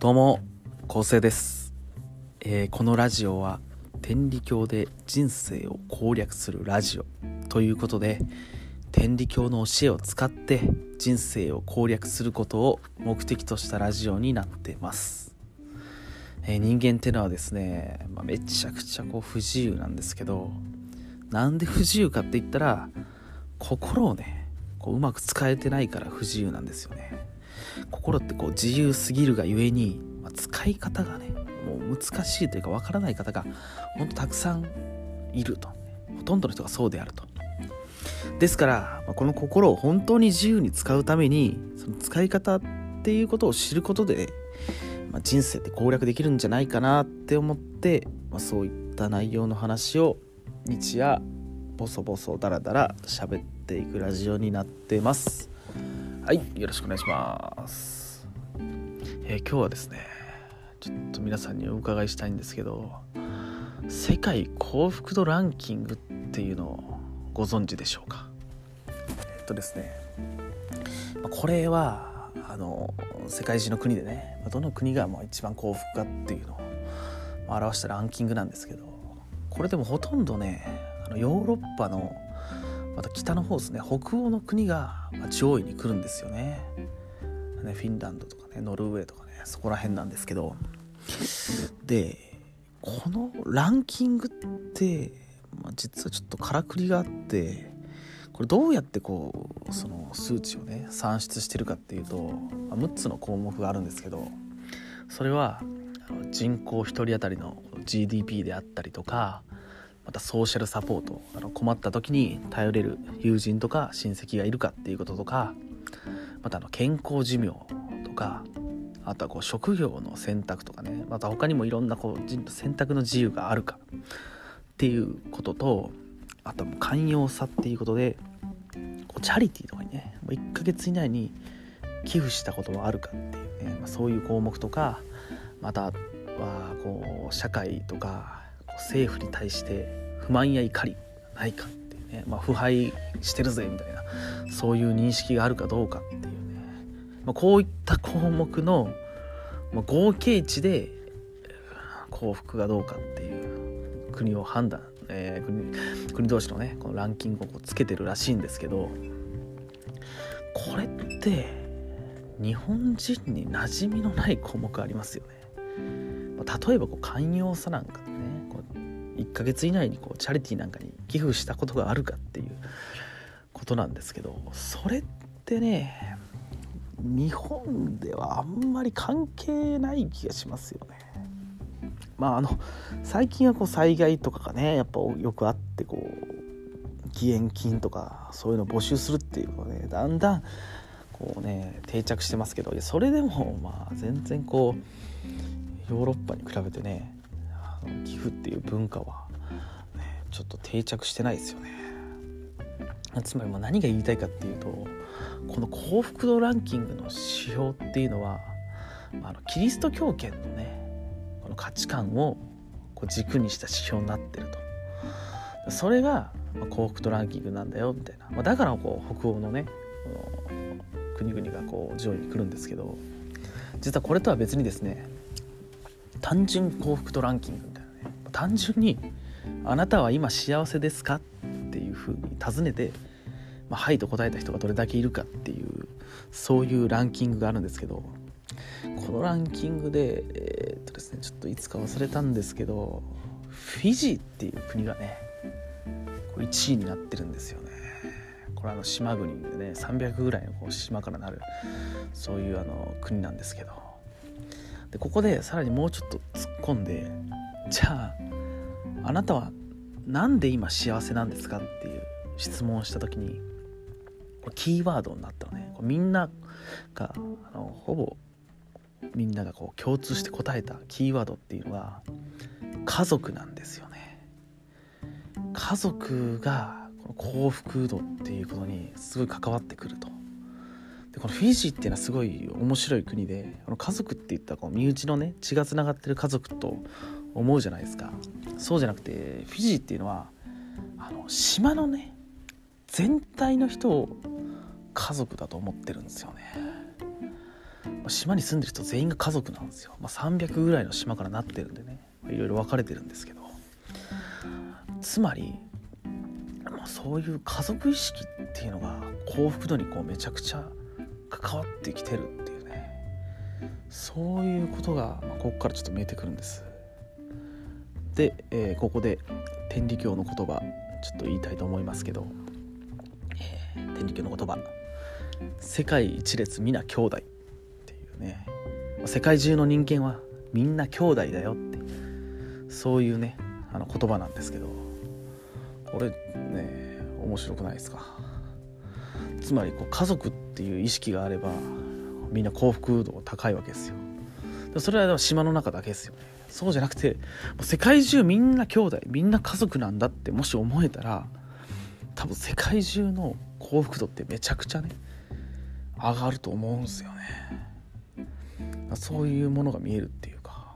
どうも、構成です、えーこのラジオは天理教で人生を攻略するラジオということで天理教の教えを使って人生を攻略することを目的としたラジオになってます、えー人間ってのはですね、まあめちゃくちゃこう不自由なんですけどなんで不自由かって言ったら心をねこううまく使えてないから不自由なんですよね。心ってこう自由すぎるがゆえに、まあ使い方がねもう難しいというかわからない方がほんとたくさんいると。ほとんどの人がそうであると。ですから、まあこの心を本当に自由に使うためにその使い方っていうことを知ることで、まあ人生って攻略できるんじゃないかなって思って、まあそういった内容の話を日夜ボソボソダラダラ喋っていくラジオになってます。はいよろしくお願いします、えー今日はですねちょっと皆さんにお伺いしたいんですけど世界幸福度ランキングっていうのをご存知でしょうか？えっとですねまこれはあの世界中の国でねまどの国がまあ一番幸福かっていうのを表したランキングなんですけどこれでもほとんどねあのヨーロッパのまた北の方ですね。北欧の国が上位に来るんですよね。ねフィンランドとかねノルウェーとかねそこら辺なんですけど。でこのランキングって、まあ、実はちょっとからくりがあってこれどうやってこうその数値をね算出してるかっていうと、まあ6つの項目があるんですけどそれは人口1人当たりの GDP であったりとかまたソーシャルサポートあの困った時に頼れる友人とか親戚がいるかっていうこととかまたあの健康寿命とかあとはこう職業の選択とかねまた他にもいろんなこう選択の自由があるかっていうこととあとは寛容さっていうことでこうチャリティーとかにねもう1ヶ月以内に寄付したことはあるかっていうね、まあ、そういう項目とかまたはこう社会とか政府に対して不満や怒りないかっていうね、まあ、腐敗してるぜみたいなそういう認識があるかどうかっていうね、まあ、こういった項目の、まあ、合計値で幸福がどうかっていう国を判断、えー国国同士のねこのランキングをつけてるらしいんですけどこれって日本人に馴染みのない項目ありますよね。例えばこう寛容さなんか1ヶ月以内にこうチャリティーなんかに寄付したことがあるかっていうことなんですけどそれってね日本ではあんまり関係ない気がしますよね。まああの最近はこう災害とかがねやっぱよくあってこう義援金とかそういうのを募集するっていうのがねだんだんこうね定着してますけどそれでもまあ全然こうヨーロッパに比べてね寄付っていう文化は、ね、ちょっと定着してないですよね。つまりまあ何が言いたいかっていうとこの幸福度ランキングの指標っていうのはあのキリスト教圏のねこの価値観をこう軸にした指標になってるとそれが幸福度ランキングなんだよみたいな、まあ、だからこう北欧のねこの国々がこう上位に来るんですけど実はこれとは別にですね単純幸福度ランキング単純に「あなたは今幸せですか?」っていうふうに尋ねて「まあ、はい」と答えた人がどれだけいるかっていうそういうランキングがあるんですけどこのランキングでえーっとですねちょっといつか忘れたんですけどフィジーっていう国がねこう1位になってるんですよね。これあの島国でね300ぐらいのこう島からなるそういうあの国なんですけどでここでさらにもうちょっと突っ込んでじゃああなたはなんで今幸せなんですかっていう質問をした時にキーワードになったのね。みんながあのほぼみんながこう共通して答えたキーワードっていうのが家族なんですよね。家族がこの幸福度っていうことにすごい関わってくると。でこのフィジーっていうのはすごい面白い国でこの家族って言ったらこう身内のね血がつながってる家族と思うじゃないですか。そうじゃなくてフィジーっていうのはあの島のね全体の人を家族だと思ってるんですよね。島に住んでる人全員が家族なんですよ、まあ、300ぐらいの島からなってるんでね。いろいろ分かれてるんですけど。つまり、まあ、そういう家族意識っていうのが幸福度にこうめちゃくちゃ関わってきてるっていうね。そういうことが、まあ、ここからちょっと見えてくるんです、えー、ここで天理教の言葉ちょっと言いたいと思いますけど、えー、天理教の言葉。世界一列皆兄弟っていうね。世界中の人間はみんな兄弟だよってそういうねあの言葉なんですけど。これね面白くないですか？つまりこう家族っていう意識があればみんな幸福度が高いわけですよ。それは島の中だけですよね。そうじゃなくて世界中みんな兄弟みんな家族なんだってもし思えたら多分世界中の幸福度ってめちゃくちゃね上がると思うんすよね。そういうものが見えるっていうか、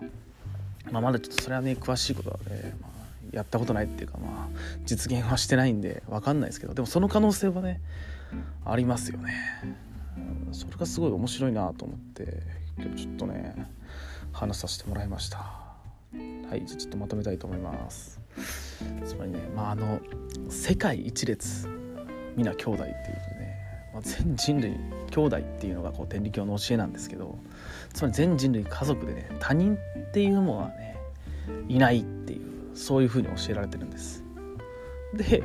まあ、まだちょっとそれはね詳しいことはね、まあ、やったことないっていうかまあ実現はしてないんで分かんないですけどでもその可能性はねありますよね。それがすごい面白いなと思って今日ちょっとね話させてもらいました。はいじゃちょっとまとめたいと思います。つまりねまああの世界一列皆兄弟っていうね、まあ、全人類兄弟っていうのがこう天理教の教えなんですけどつまり全人類家族でね他人っていうものはねいないっていうそういうふうに教えられてるんです。で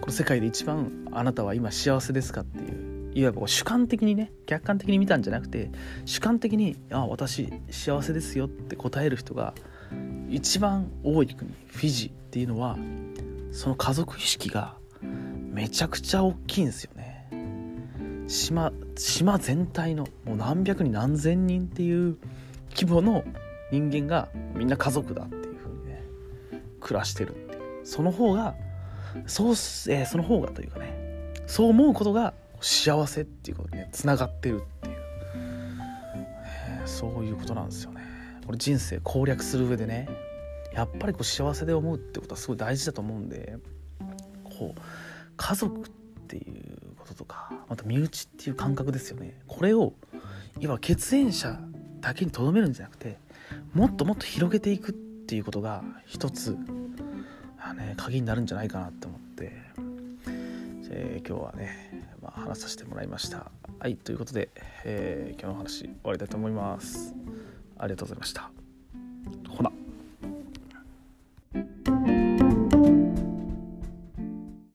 この世界で一番あなたは今幸せですかっていういわば主観的にね客観的に見たんじゃなくて主観的に「あ私幸せですよ」って答える人が一番多い国フィジーっていうのはその家族意識がめちゃくちゃ大きいんですよね。島島全体のもう何百人何千人っていう規模の人間がみんな家族だっていう風にね暮らしてるっていう。その方がそう、えー、その方がというかねそう思うことが幸せっていうことにねつながってるっていう、え、そういうことなんですよね。これ人生攻略する上でねやっぱりこう幸せで思うってことはすごい大事だと思うんでこう家族っていうこととかまた身内っていう感覚ですよね。これをいわば血縁者だけにとどめるんじゃなくてもっともっと広げていくっていうことが一つね鍵になるんじゃないかなと思って、えー、今日はね、まあ、話させてもらいました。はいということで、えー、今日の話終わりたいと思います。ありがとうございました。ほな。